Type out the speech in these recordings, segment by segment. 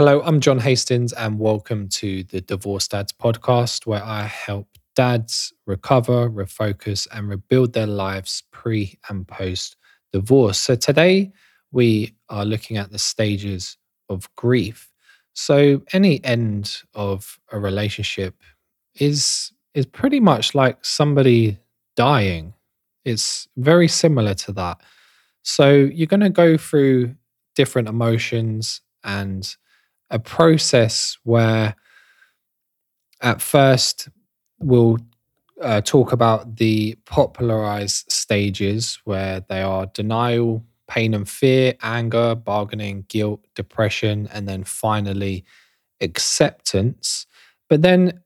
Hello, I'm John Hastings, and welcome to the Divorce Dads podcast, where I help dads recover, refocus, and rebuild their lives pre and post divorce. So, today we are looking at the stages of grief. So, any end of a relationship is, is pretty much like somebody dying. It's very similar to that. So, you're going to go through different emotions and a process where at first we'll uh, talk about the popularized stages where they are denial, pain and fear, anger, bargaining, guilt, depression, and then finally acceptance. But then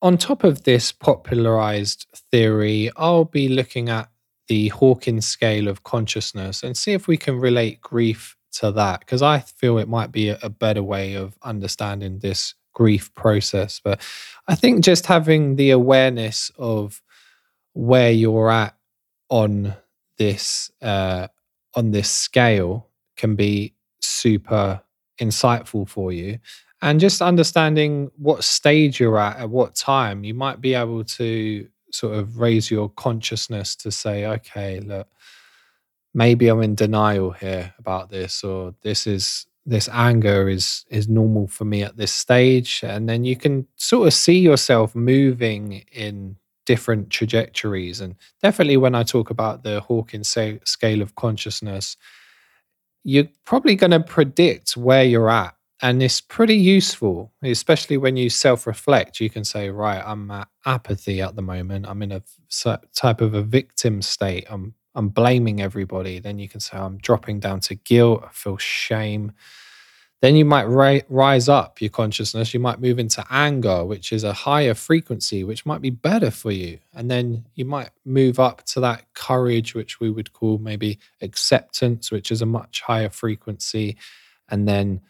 on top of this popularized theory, I'll be looking at the Hawkins scale of consciousness and see if we can relate grief to that because I feel it might be a, better way of understanding this grief process. But I think just having the awareness of where you're at on this uh, on this scale can be super insightful for you. And just understanding what stage you're at at what time, you might be able to sort of raise your consciousness to say, okay, look, maybe I'm in denial here about this, or this is this anger is is normal for me at this stage, and then you can sort of see yourself moving in different trajectories. And definitely, when I talk about the Hawkins scale of consciousness, you're probably going to predict where you're at. And it's pretty useful, especially when you self reflect. You can say, right, I'm at apathy at the moment. I'm in a type of a victim state. I'm I'm blaming everybody. Then you can say, I'm dropping down to guilt. I feel shame. Then you might ri- rise up your consciousness. You might move into anger, which is a higher frequency, which might be better for you. And then you might move up to that courage, which we would call maybe acceptance, which is a much higher frequency. And then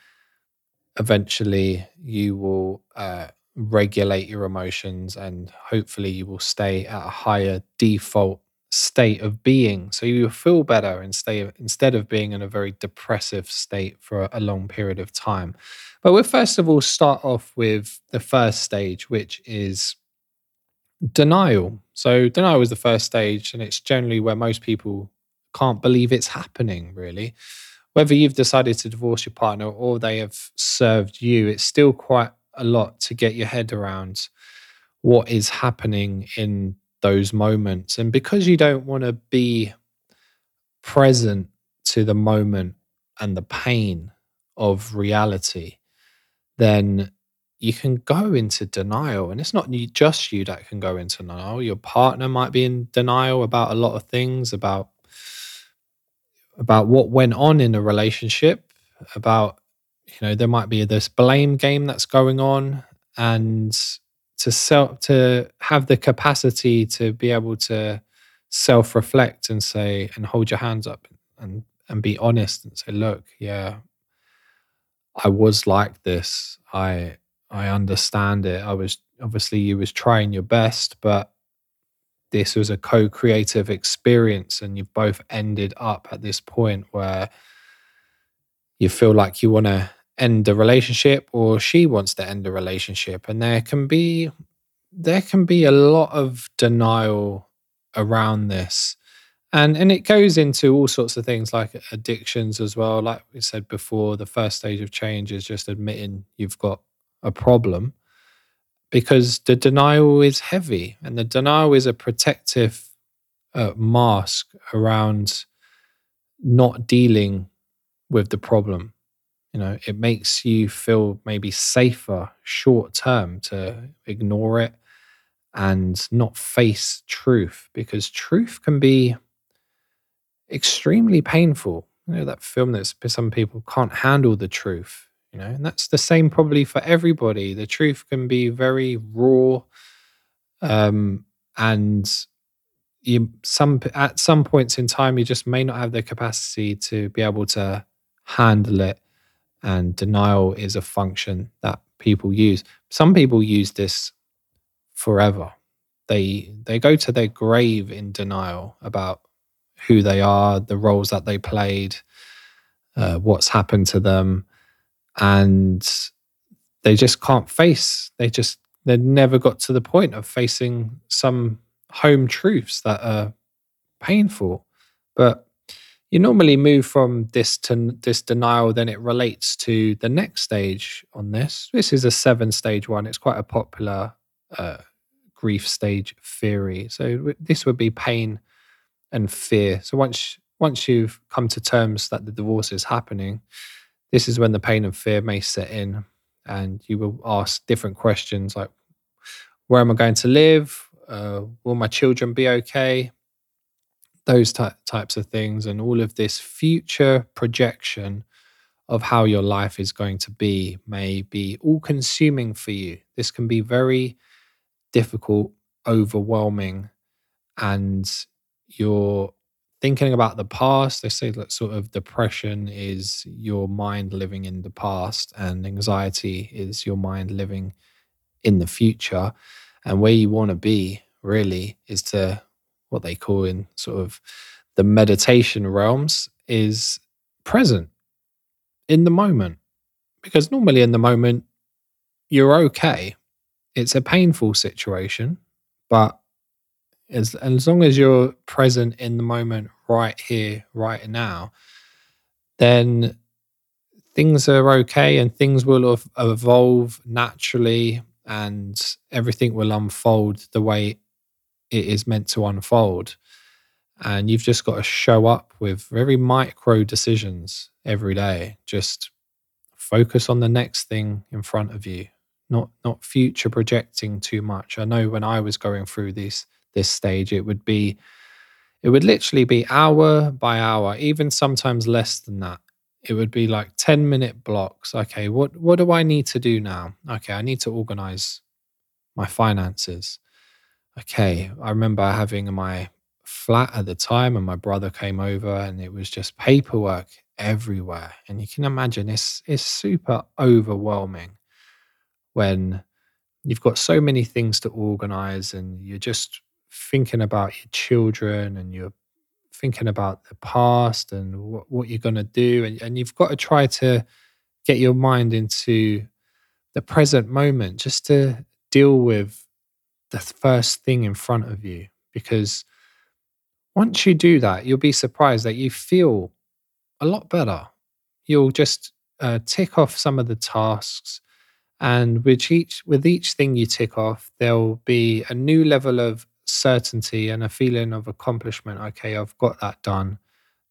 eventually you will uh, regulate your emotions and hopefully you will stay at a higher default state of being. So you feel better stay, instead of being in a very depressive state for a long period of time. But we'll first of all start off with the first stage, which is denial. So denial is the first stage, and it's generally where most people can't believe it's happening, really. Whether you've decided to divorce your partner or they have served you, it's still quite a lot to get your head around what is happening in those moments. And because you don't want to be present to the moment and the pain of reality, then you can go into denial. And it's not just you that can go into denial. Your partner might be in denial about a lot of things, about about what went on in a relationship, about you know, there might be this blame game that's going on. And to self to have the capacity to be able to self reflect and say and hold your hands up and and be honest and say look yeah i was like this. I i understand it. I was obviously you was trying your best but this was a co-creative experience and you've both ended up at this point where you feel like you want to end the relationship or she wants to end the relationship. And there can be there can be a lot of denial around this. And and it goes into all sorts of things like addictions as well. Like we said before the first stage of change is just admitting you've got a problem because the denial is heavy and the denial is a protective uh, mask around not dealing with the problem you know it makes you feel maybe safer short term to ignore it and not face truth because truth can be extremely painful. You know that film that some people can't handle the truth you know and that's the same probably for everybody. The truth can be very raw um and you some at some points in time you just may not have the capacity to be able to handle it and denial is a function that people use. Some people use this forever. They they go to their grave in denial about who they are, the roles that they played, uh, what's happened to them, and they just can't face, they just, they never got to the point of facing some home truths that are painful. But you normally move from this to this denial, then it relates to the next stage on this. This is a seven stage one. It's quite a popular uh, grief stage theory. So this would be pain and fear. So once once you've come to terms that the divorce is happening, this is when the pain and fear may set in, and you will ask different questions like, "Where am I going to live? Uh, will my children be okay?" Those ty- types of things, and all of this future projection of how your life is going to be may be all consuming for you. This can be very difficult, overwhelming, and you're thinking about the past. They say that sort of depression is your mind living in the past, and anxiety is your mind living in the future. And where you want to be really is to what they call in sort of the meditation realms is present in the moment. Because normally in the moment, you're okay. It's a painful situation, but as as long as you're present in the moment right here right now then things are okay and things will evolve naturally and everything will unfold the way it is meant to unfold and you've just got to show up with very micro decisions every day just focus on the next thing in front of you not not future projecting too much i know when i was going through this this stage, it would be, it would literally be hour by hour, even sometimes less than that. It would be like 10 minute blocks. Okay, what, what do I need to do now? Okay, I need to organize my finances. Okay, I remember having my flat at the time and my brother came over and it was just paperwork everywhere. And you can imagine it's, it's super overwhelming when you've got so many things to organize and you're just thinking about your children and you're thinking about the past and what, what you're going to do. And, and you've got to try to get your mind into the present moment just to deal with the first thing in front of you. Because once you do that, you'll be surprised that you feel a lot better. You'll just uh, tick off some of the tasks. And with each with each thing you tick off, there'll be a new level of certainty and a feeling of accomplishment. Okay, I've got that done.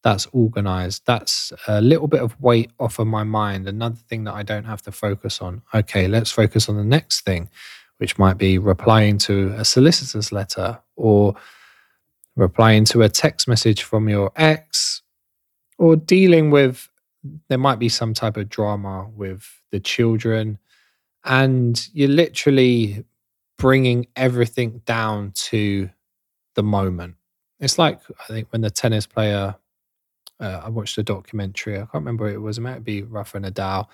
That's organized. That's a little bit of weight off of my mind. Another thing that I don't have to focus on. Okay, let's focus on the next thing, which might be replying to a solicitor's letter or replying to a text message from your ex or dealing with, there might be some type of drama with the children. And you're literally bringing everything down to the moment. It's like I think when the tennis player, uh, I watched a documentary. I can't remember it was. It might be Rafa Nadal.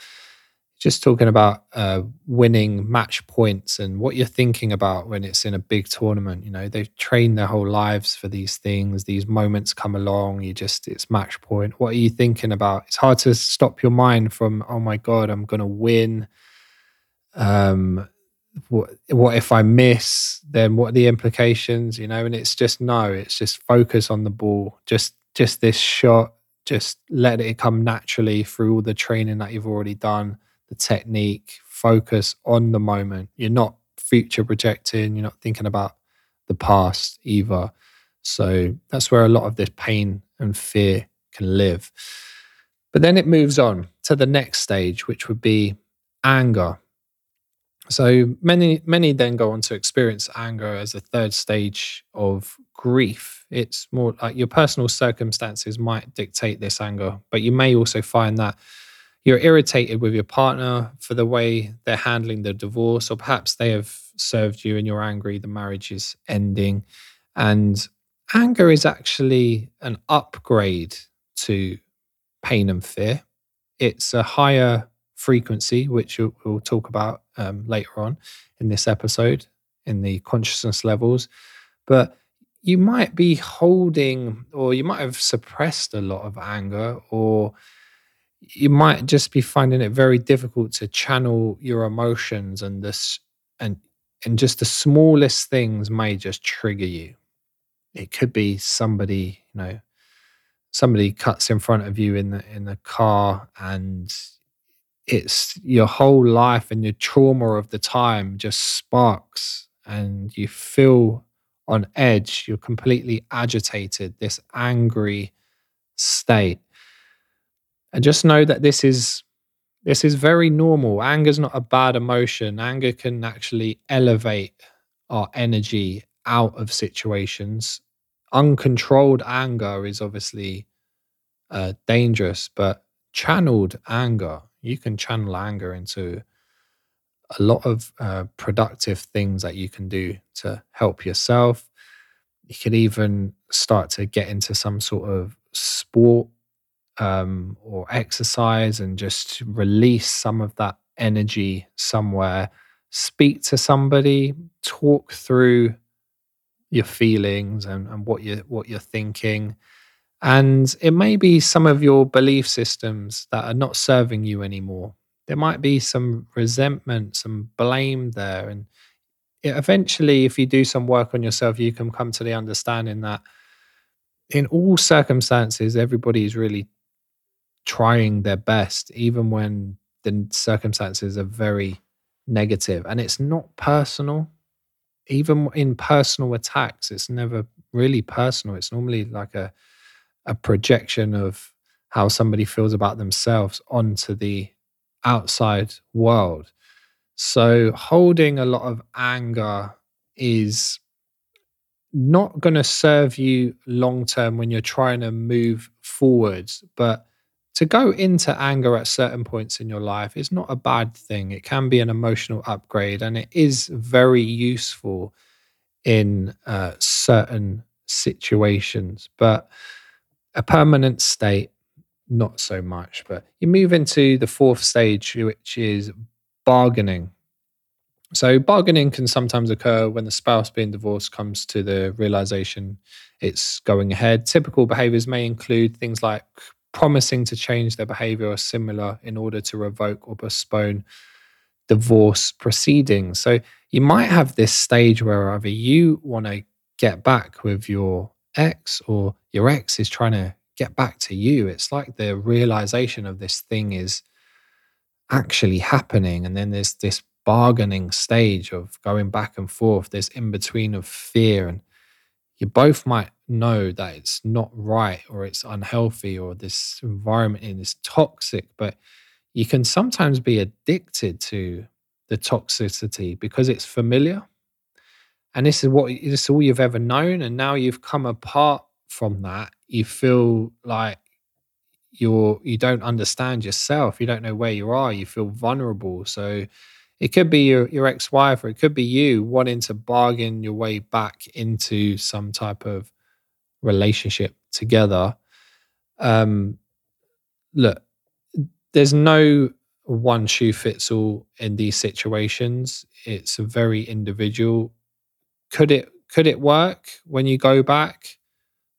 Just talking about uh, winning match points and what you're thinking about when it's in a big tournament. You know, they've trained their whole lives for these things. These moments come along. You just, it's match point. What are you thinking about? It's hard to stop your mind from, oh my God, I'm going to win. Um, what, what if I miss? Then what are the implications? You know, and it's just no, it's just focus on the ball. Just just this shot, just let it come naturally through all the training that you've already done, the technique, focus on the moment. You're not future projecting, you're not thinking about the past either. So that's where a lot of this pain and fear can live. But then it moves on to the next stage, which would be anger. So many, many then go on to experience anger as a third stage of grief. It's more like your personal circumstances might dictate this anger, but you may also find that you're irritated with your partner for the way they're handling the divorce, or perhaps they have served you and you're angry, the marriage is ending. And anger is actually an upgrade to pain and fear. It's a higher frequency, which we'll talk about um, later on in this episode in the consciousness levels. But you might be holding, or you might have suppressed a lot of anger, or you might just be finding it very difficult to channel your emotions and this and and just the smallest things may just trigger you. It could be somebody you know somebody cuts in front of you in the in the car and it's your whole life and your trauma of the time just sparks and you feel on edge. You're completely agitated this angry state and just know that this is this is very normal. Anger is not a bad emotion. Anger can actually elevate our energy out of situations. Uncontrolled anger is obviously uh, dangerous but channeled anger you can channel anger into a lot of uh, productive things that you can do to help yourself. You could even start to get into some sort of sport um, or exercise and just release some of that energy somewhere. Speak to somebody, talk through your feelings and, and what you what you're thinking. And it may be some of your belief systems that are not serving you anymore. There might be some resentment, some blame there. And it, eventually, if you do some work on yourself, you can come to the understanding that in all circumstances, everybody is really trying their best, even when the circumstances are very negative. And it's not personal. Even in personal attacks, it's never really personal. It's normally like a a projection of how somebody feels about themselves onto the outside world. So holding a lot of anger is not going to serve you long term when you're trying to move forwards, but to go into anger at certain points in your life is not a bad thing. It can be an emotional upgrade and it is very useful in uh, certain situations, but a permanent state, not so much. But you move into the fourth stage, which is bargaining. So, bargaining can sometimes occur when the spouse being divorced comes to the realization it's going ahead. Typical behaviors may include things like promising to change their behavior or similar in order to revoke or postpone divorce proceedings. So you might have this stage where either you want to get back with your ex or your ex is trying to get back to you. It's like the realization of this thing is actually happening. And then there's this bargaining stage of going back and forth, this in between of fear. And you both might know that it's not right or it's unhealthy or this environment is toxic, but you can sometimes be addicted to the toxicity because it's familiar. And this is what this is all you've ever known. And now you've come apart from that. You feel like you're you don't understand yourself. You don't know where you are. You feel vulnerable. So it could be your, your ex-wife or it could be you wanting to bargain your way back into some type of relationship together. Um, look, there's no one shoe fits all in these situations. It's a very individual. Could it could it work when you go back?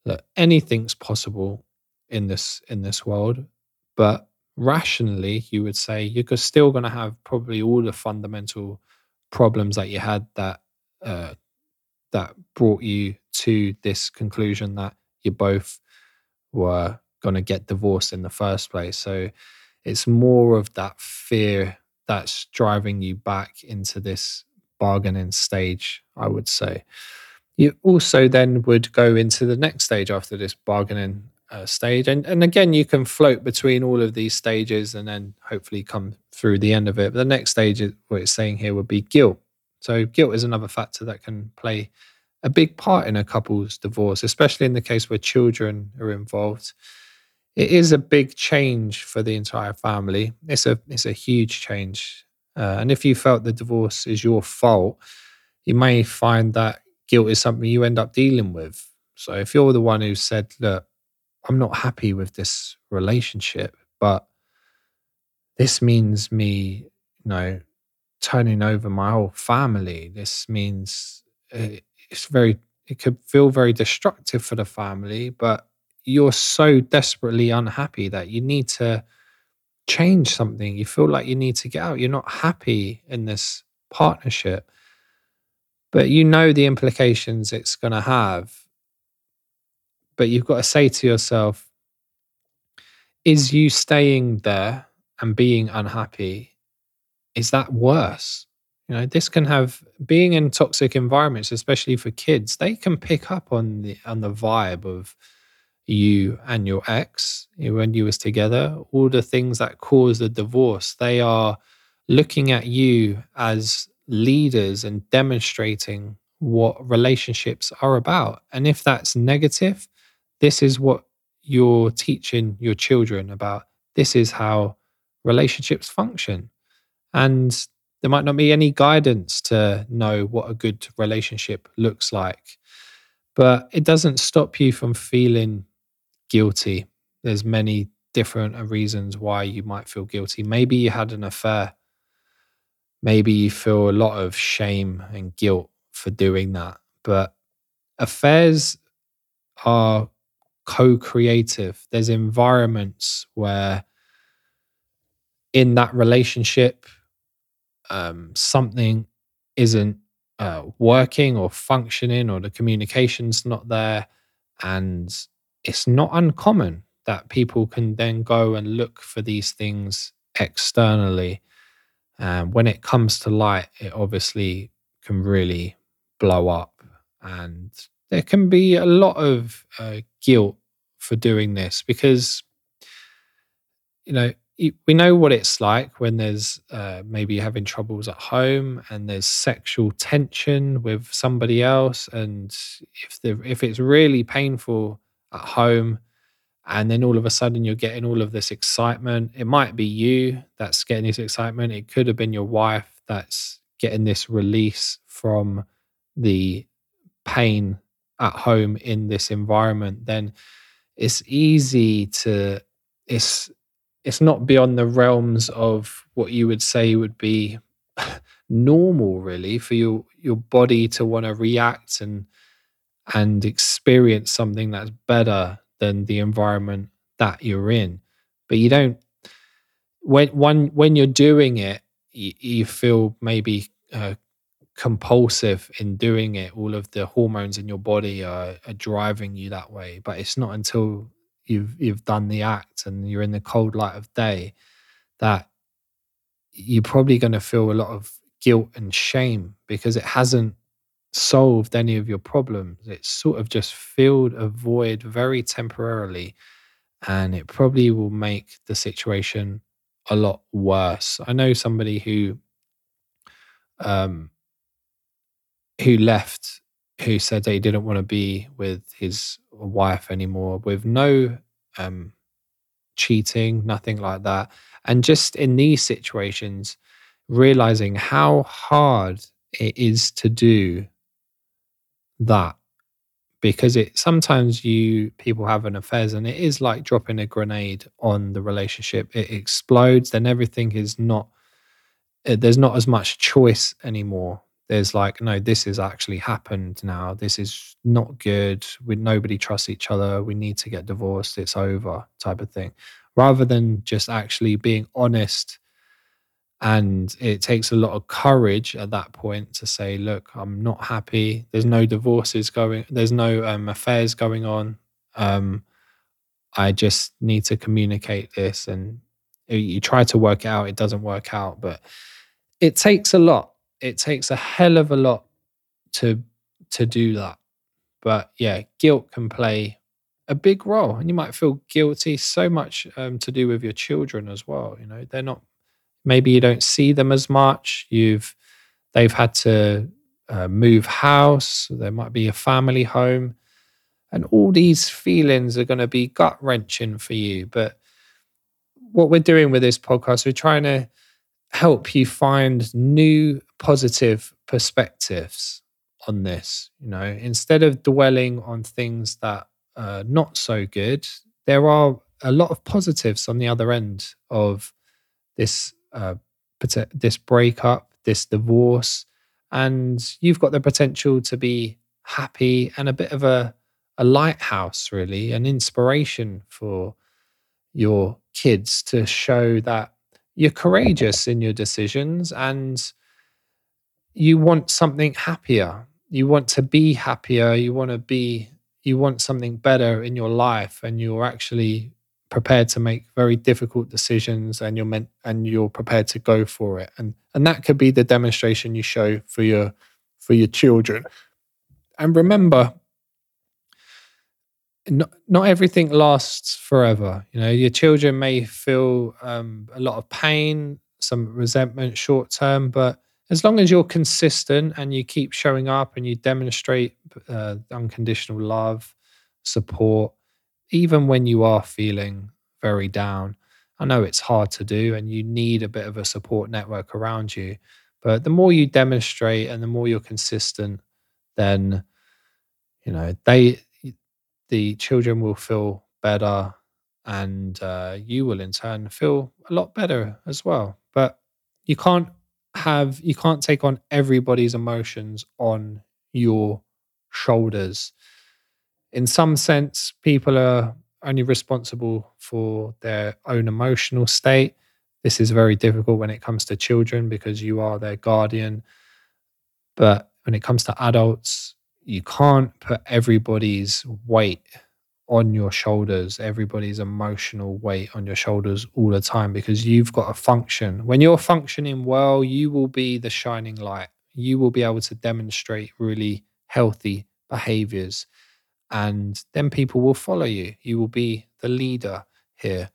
Look, anything's possible in this in this world, but rationally, you would say you're still going to have probably all the fundamental problems that you had that uh, that brought you to this conclusion that you both were going to get divorced in the first place. So it's more of that fear that's driving you back into this bargaining stage, I would say. You also then would go into the next stage after this bargaining uh, stage. And, and again, you can float between all of these stages and then hopefully come through the end of it. But the next stage, what it's saying here, would be guilt. So, guilt is another factor that can play a big part in a couple's divorce, especially in the case where children are involved. It is a big change for the entire family. It's a it's a huge change, uh, and if you felt the divorce is your fault, you may find that guilt is something you end up dealing with. So if you're the one who said, "Look, I'm not happy with this relationship, but this means me, you know, turning over my whole family. This means uh, it's very it could feel very destructive for the family, but you're so desperately unhappy that you need to change something. You feel like you need to get out. You're not happy in this partnership, but you know the implications it's going to have. But you've got to say to yourself, is you staying there and being unhappy, is that worse? You know, this can have being in toxic environments, especially for kids, they can pick up on the on the vibe of you and your ex when you was together, all the things that cause the divorce, they are looking at you as leaders and demonstrating what relationships are about. And if that's negative, this is what you're teaching your children about. This is how relationships function. And there might not be any guidance to know what a good relationship looks like. But it doesn't stop you from feeling guilty. There's many different reasons why you might feel guilty. Maybe you had an affair. Maybe you feel a lot of shame and guilt for doing that. But affairs are co creative. There's environments where in that relationship, um, something isn't uh, working or functioning or the communication's not there. And it's not uncommon that people can then go and look for these things externally. And when it comes to light, it obviously can really blow up. And there can be a lot of uh, guilt for doing this because, you know, we know what it's like when there's uh, maybe having troubles at home and there's sexual tension with somebody else and if the if it's really painful at home and then all of a sudden you're getting all of this excitement it might be you that's getting this excitement. It could have been your wife that's getting this release from the pain at home in this environment. Then it's easy to it's it's not beyond the realms of what you would say would be normal really for your your body to want to react and and experience something that's better than the environment that you're in. But you don't when when when you're doing it, you, you feel maybe uh, compulsive in doing it. All of the hormones in your body are, are driving you that way. But it's not until you've you've done the act and you're in the cold light of day that you're probably going to feel a lot of guilt and shame because it hasn't solved any of your problems. It's sort of just filled a void very temporarily, and it probably will make the situation a lot worse. I know somebody who um who left who said that he didn't want to be with his wife anymore with no um cheating, nothing like that. And just in these situations, realizing how hard it is to do that. Because it sometimes you people have an affairs and it is like dropping a grenade on the relationship. It explodes then everything is not eh, there's not as much choice anymore there's like no this has actually happened now this is not good we nobody trusts each other we need to get divorced it's over type of thing rather than just actually being honest and it takes a lot of courage at that point to say, look, I'm not happy. There's no divorces going, there's no um, affairs going on. Um, I just need to communicate this. And you try to work out, it doesn't work out. But it takes a lot. It takes a hell of a lot to to do that. But yeah, guilt can play a big role, and you might feel guilty. So much um, to do with your children as well. You know, they're not maybe you don't see them as much you've they've had to uh, move house there might be a family home and all these feelings are going to be gut wrenching for you but what we're doing with this podcast we're trying to help you find new positive perspectives on this you know? Instead of dwelling on things that are not so good there are a lot of positives on the other end of this uh, this breakup, this divorce, and you've got the potential to be happy and a bit of a, a lighthouse, really, an inspiration for your kids to show that you're courageous in your decisions and you want something happier. You want to be happier. You want to be, you want something better in your life, and you're actually prepared to make very difficult decisions and you're meant and you're prepared to go for it and and that could be the demonstration you show for your for your children and remember not, not everything lasts forever you know your children may feel um, a lot of pain some resentment short term but as long as you're consistent and you keep showing up and you demonstrate uh, unconditional love support even when you are feeling very down. I know it's hard to do and you need a bit of a support network around you. But the more you demonstrate and the more you're consistent, then, you know, they, the children will feel better and uh, you will in turn feel a lot better as well. But you can't have, you can't take on everybody's emotions on your shoulders in some sense, people are only responsible for their own emotional state. This is very difficult when it comes to children because you are their guardian. But when it comes to adults, you can't put everybody's weight on your shoulders, everybody's emotional weight on your shoulders all the time because you've got a function. When you're functioning well, you will be the shining light. You will be able to demonstrate really healthy behaviors and then people will follow you. You will be the leader here.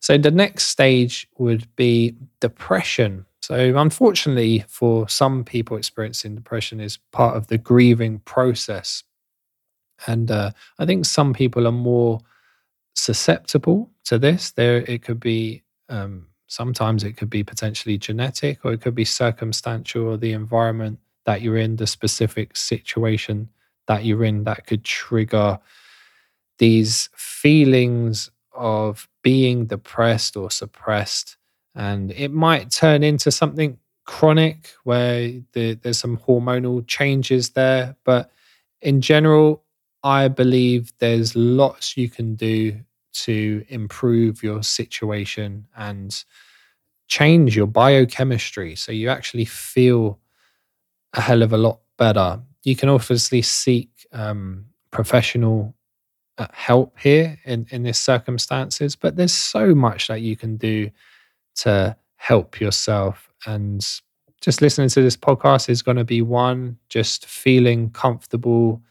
So the next stage would be depression. So unfortunately, for some people experiencing depression is part of the grieving process. And uh, I think some people are more susceptible to this. There, it could be um, sometimes it could be potentially genetic, or it could be circumstantial, or the environment that you're in, the specific situation that you're in that could trigger these feelings of being depressed or suppressed. And it might turn into something chronic where the, there's some hormonal changes there. But in general, I believe there's lots you can do to improve your situation and change your biochemistry so you actually feel a hell of a lot better you can obviously seek um, professional uh, help here in in this circumstances, but there's so much that you can do to help yourself. And just listening to this podcast is going to be one. Just feeling comfortable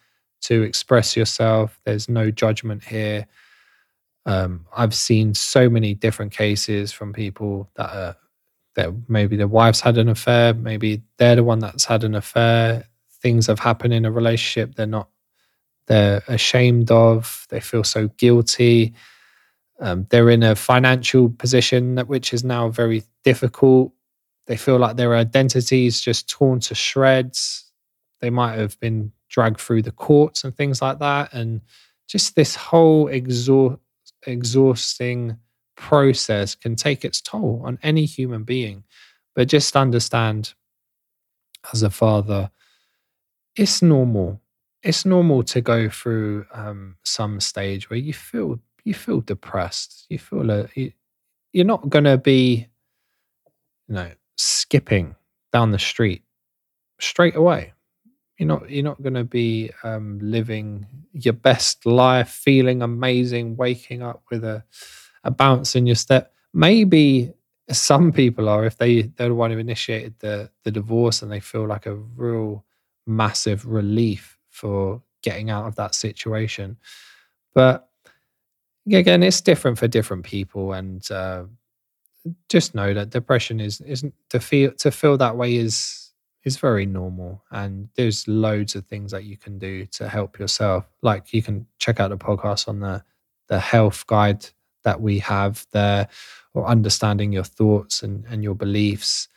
to express yourself. There's no judgment here. Um, I've seen so many different cases from people that are that maybe their wife's had an affair, maybe they're the one that's had an affair things have happened in a relationship they're not they're ashamed of they feel so guilty um, they're in a financial position which is now very difficult. They feel like their identity is just torn to shreds. They might have been dragged through the courts and things like that. And just this whole exhaust, exhausting process can take its toll on any human being. But just understand as a father it's normal. It's normal to go through um, some stage where you feel you feel depressed. You feel a, you, you're not going to be, you know, skipping down the street straight away. You're not you're not going to be um, living your best life, feeling amazing, waking up with a a bounce in your step. Maybe some people are if they they're the one who initiated the the divorce and they feel like a real massive relief for getting out of that situation. But again, it's different for different people, and uh, just know that depression is isn't to feel to feel that way is is very normal, and there's loads of things that you can do to help yourself. Like you can check out the podcast on the the health guide that we have there, or understanding your thoughts and and your beliefs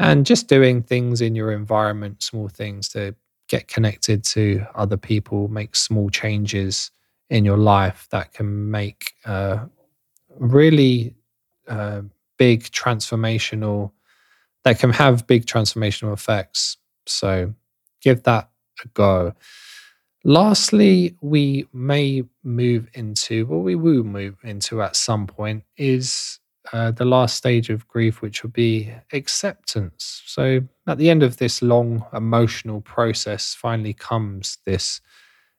and just doing things in your environment, small things to get connected to other people, make small changes in your life that can make uh, really uh, big transformational, that can have big transformational effects. So give that a go. Lastly, we may move into, well, we will move into at some point, is uh, the last stage of grief, which will be acceptance. So, at the end of this long emotional process, finally comes this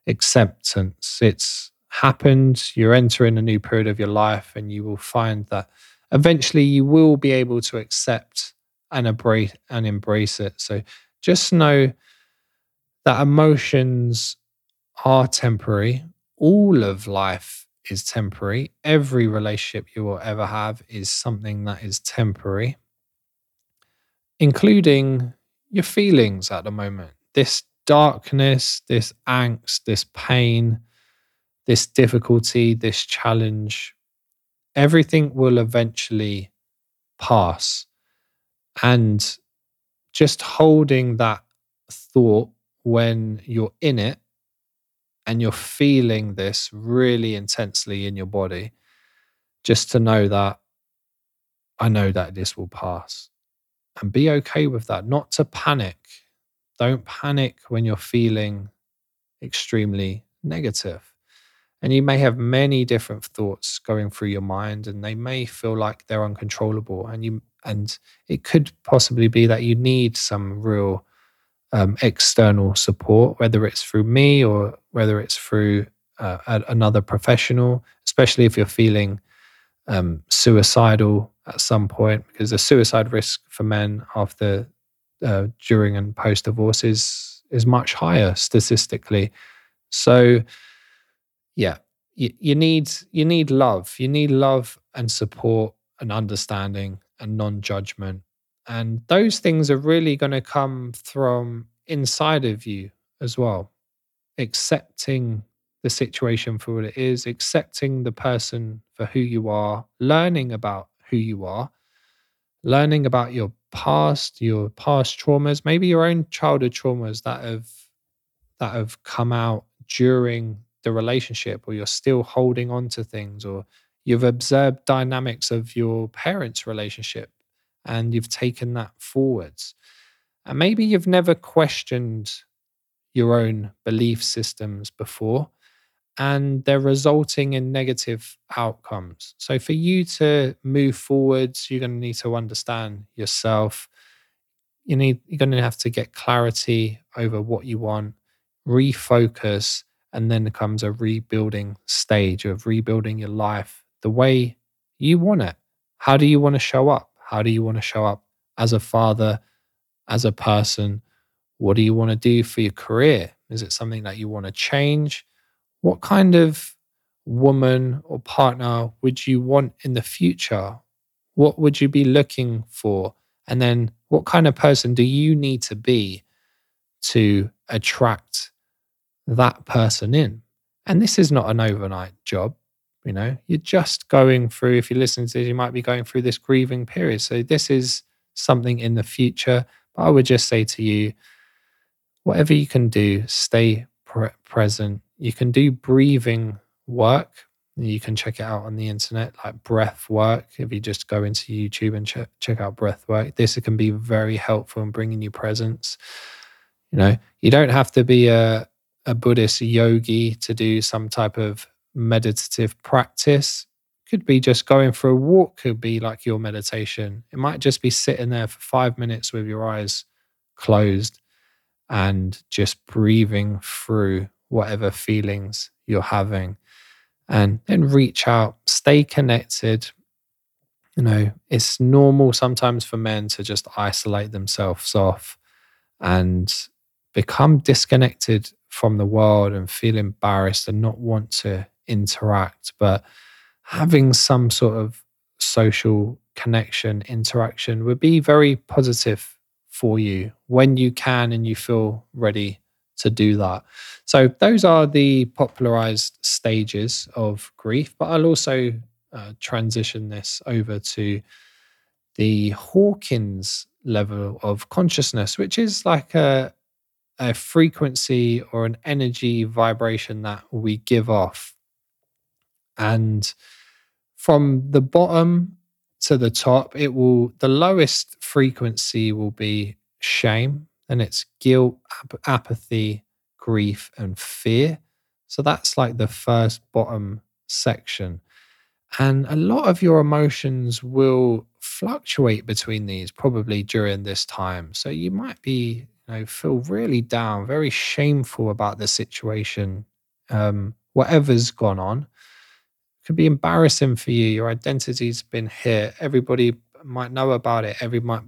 acceptance. It's happened, you're entering a new period of your life, and you will find that eventually you will be able to accept and embrace and embrace it. So just know that emotions are temporary. All of life is temporary. Every relationship you will ever have is something that is temporary, including your feelings at the moment. This darkness, this angst, this pain, this difficulty, this challenge, everything will eventually pass. And just holding that thought when you're in it and you're feeling this really intensely in your body, just to know that I know that this will pass and be okay with that, not to panic. Don't panic when you're feeling extremely negative. And you may have many different thoughts going through your mind, and they may feel like they're uncontrollable. And you and it could possibly be that you need some real um, external support, whether it's through me or whether it's through uh, another professional, especially if you're feeling um, suicidal at some point, because the suicide risk for men after, uh, during, and post divorce is is much higher statistically. So, yeah, you, you need you need love. You need love and support and understanding and non judgment. And those things are really going to come from inside of you as well. Accepting the situation for what it is, accepting the person for who you are, learning about who you are, learning about your past, your past traumas, maybe your own childhood traumas that have that have come out during the relationship or you're still holding on to things or You've observed dynamics of your parents' relationship and you've taken that forwards. And maybe you've never questioned your own belief systems before and they're resulting in negative outcomes. So, for you to move forwards, you're going to need to understand yourself. You need, you're going to have to get clarity over what you want, refocus, and then comes a rebuilding stage of rebuilding your life the way you want it. How do you want to show up? How do you want to show up as a father, as a person? What do you want to do for your career? Is it something that you want to change? What kind of woman or partner would you want in the future? What would you be looking for? And then what kind of person do you need to be to attract that person in? And this is not an overnight job. You know, you're just going through, if you're listening to this, you might be going through this grieving period. So this is something in the future. But I would just say to you, whatever you can do, stay pre- present. You can do breathing work. You can check it out on the internet, like breath work. If you just go into YouTube and check, check out breath work, this can be very helpful in bringing you presence. You know, you don't have to be a, a Buddhist yogi to do some type of meditative practice. Could be just going for a walk, could be like your meditation. It might just be sitting there for five minutes with your eyes closed and just breathing through whatever feelings you're having. And then reach out, stay connected. You know, it's normal sometimes for men to just isolate themselves off and become disconnected from the world and feel embarrassed and not want to interact, but having some sort of social connection, interaction would be very positive for you when you can and you feel ready to do that. So, those are the popularized stages of grief, but I'll also uh, transition this over to the Hawkins level of consciousness, which is like a, a frequency or an energy vibration that we give off and from the bottom to the top, it will, the lowest frequency will be shame, and it's guilt, ap- apathy, grief, and fear. So that's like the first bottom section. And a lot of your emotions will fluctuate between these probably during this time. So you might be, you know, feel really down, very shameful about the situation, um, whatever's gone on. It could be embarrassing for you. Your identity's been hit. Everybody might know about it. Every might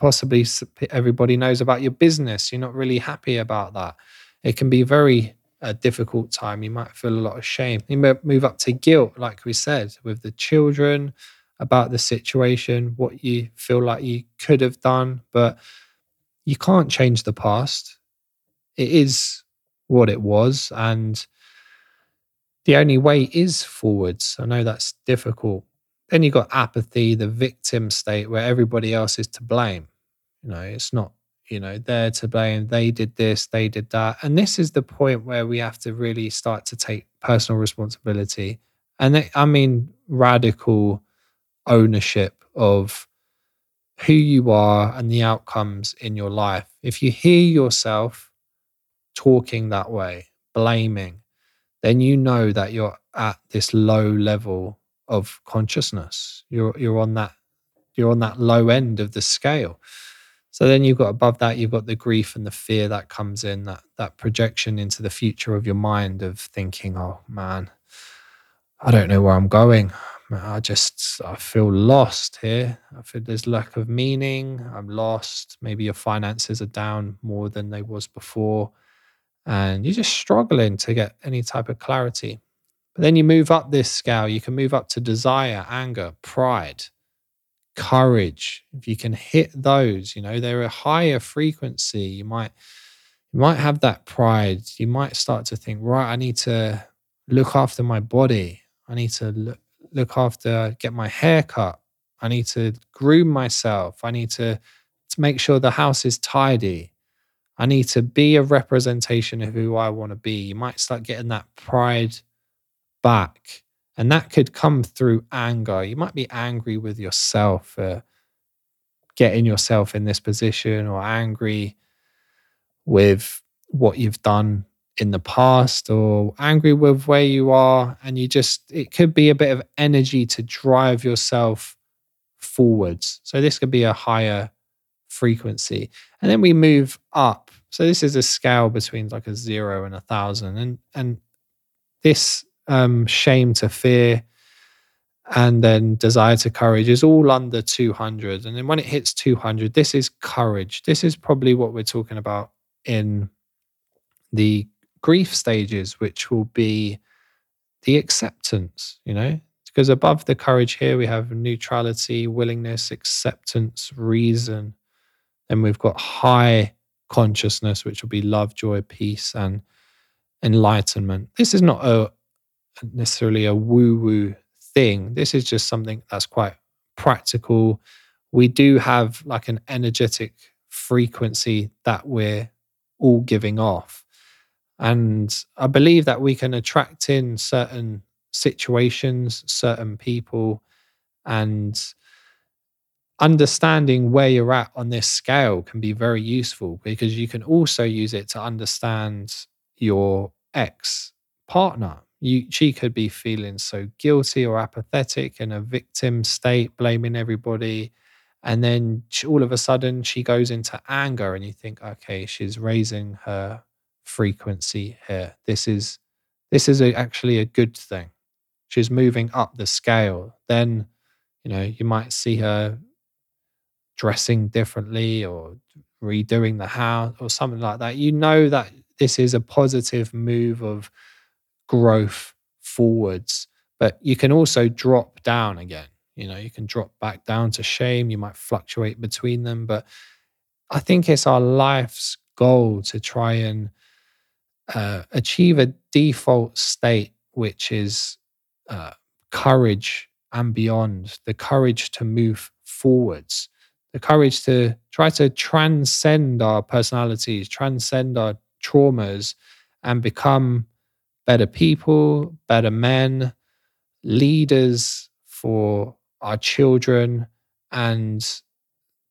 possibly everybody knows about your business. You're not really happy about that. It can be very a difficult time. You might feel a lot of shame. You might move up to guilt, like we said, with the children about the situation, what you feel like you could have done, but you can't change the past. It is what it was. And the only way is forwards. I know that's difficult. Then you've got apathy, the victim state where everybody else is to blame. You know, it's not you know, they're to blame. They did this, they did that. And this is the point where we have to really start to take personal responsibility. And I mean, radical ownership of who you are and the outcomes in your life. If you hear yourself talking that way, blaming, then you know that you're at this low level of consciousness. You're you're on that you're on that low end of the scale. So then you've got above that, you've got the grief and the fear that comes in, that that projection into the future of your mind of thinking, oh man, I don't know where I'm going. I just I feel lost here. I feel there's lack of meaning. I'm lost. Maybe your finances are down more than they was before. And you're just struggling to get any type of clarity. Then you move up this scale, you can move up to desire, anger, pride courage. If you can hit those you know they're a higher frequency. You might you might have that pride. You might start to think right i need to look after my body. I need to look, look after get my hair cut. I need to groom myself. I need to, to make sure the house is tidy. I need to be a representation of who i want to be. You might start getting that pride back and that could come through anger. You might be angry with yourself for getting yourself in this position or angry with what you've done in the past or angry with where you are. And you just, it could be a bit of energy to drive yourself forwards. So this could be a higher frequency. And then we move up. So this is a scale between like a zero and a thousand. And and this um, shame to fear, and then desire to courage is all under 200. And then when it hits 200, this is courage. This is probably what we're talking about in the grief stages, which will be the acceptance, you know, because above the courage here, we have neutrality, willingness, acceptance, reason. And we've got high consciousness, which will be love, joy, peace, and enlightenment. This is not a, necessarily a woo woo thing. This is just something that's quite practical. We do have like an energetic frequency that we're all giving off. And I believe that we can attract in certain situations, certain people, and understanding where you're at on this scale can be very useful because you can also use it to understand your ex partner you she could be feeling so guilty or apathetic in a victim state blaming everybody and then she, all of a sudden she goes into anger and you think okay she's raising her frequency here. This is this is a, actually a good thing. She's moving up the scale. Then you know you might see her dressing differently or redoing the house or something like that. You know that this is a positive move of growth forwards, but you can also drop down again. You know, you can drop back down to shame. You might fluctuate between them, but I think it's our life's goal to try and uh, achieve a default state, which is uh, courage and beyond, the courage to move forwards, the courage to try to transcend our personalities, transcend our traumas, and become better people, better men, leaders for our children, and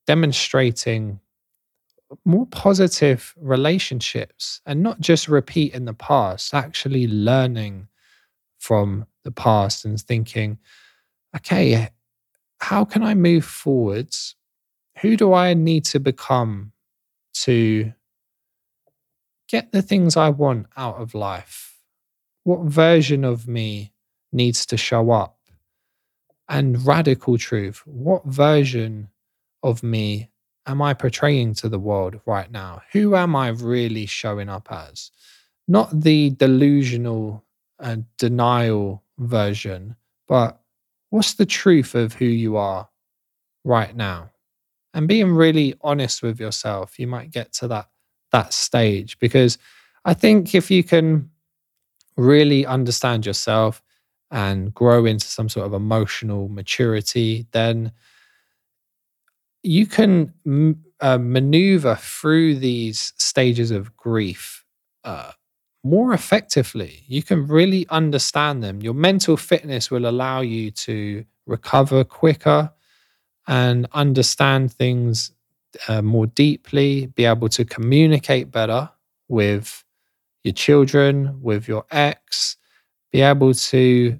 demonstrating more positive relationships and not just repeat in the past, actually learning from the past and thinking, okay, how can I move forwards? Who do I need to become to get the things I want out of life? What version of me needs to show up? And radical truth, what version of me am I portraying to the world right now? Who am I really showing up as? Not the delusional and denial version, but what's the truth of who you are right now? And being really honest with yourself, you might get to that that stage because I think if you can really understand yourself and grow into some sort of emotional maturity, then you can uh, maneuver through these stages of grief uh, more effectively. You can really understand them. Your mental fitness will allow you to recover quicker and understand things uh, more deeply, be able to communicate better with your children, with your ex, be able to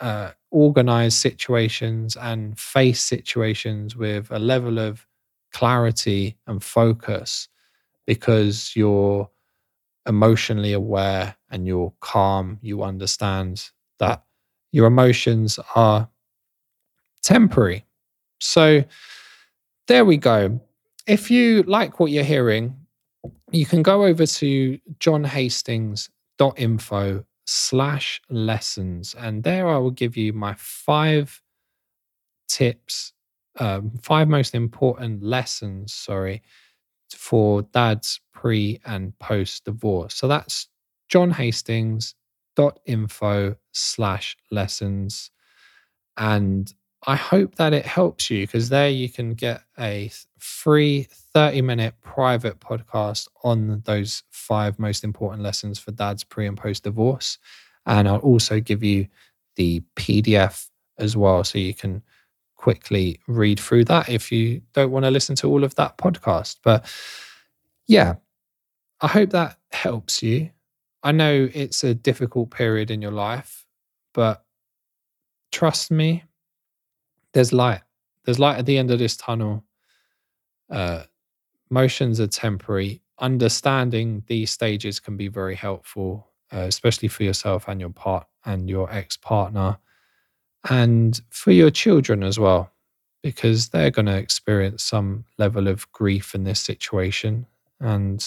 uh, organize situations and face situations with a level of clarity and focus because you're emotionally aware and you're calm. You understand that your emotions are temporary. So, there we go. If you like what you're hearing, you can go over to johnhastings.info slash lessons. And there I will give you my five tips, um, five most important lessons, sorry, for dads pre and post divorce. So that's johnhastings.info slash lessons. And I hope that it helps you because there you can get a free 30 minute private podcast on those five most important lessons for dads pre and post divorce. And I'll also give you the PDF as well. So you can quickly read through that if you don't want to listen to all of that podcast. But yeah, I hope that helps you. I know it's a difficult period in your life, but trust me, there's light. There's light at the end of this tunnel. Uh, motions are temporary. Understanding these stages can be very helpful, uh, especially for yourself and your part and your ex partner, and for your children as well, because they're going to experience some level of grief in this situation, and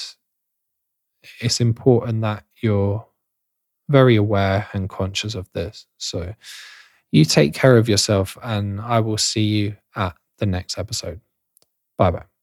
it's important that you're very aware and conscious of this. So you take care of yourself, and I will see you at the next episode. Bye bye.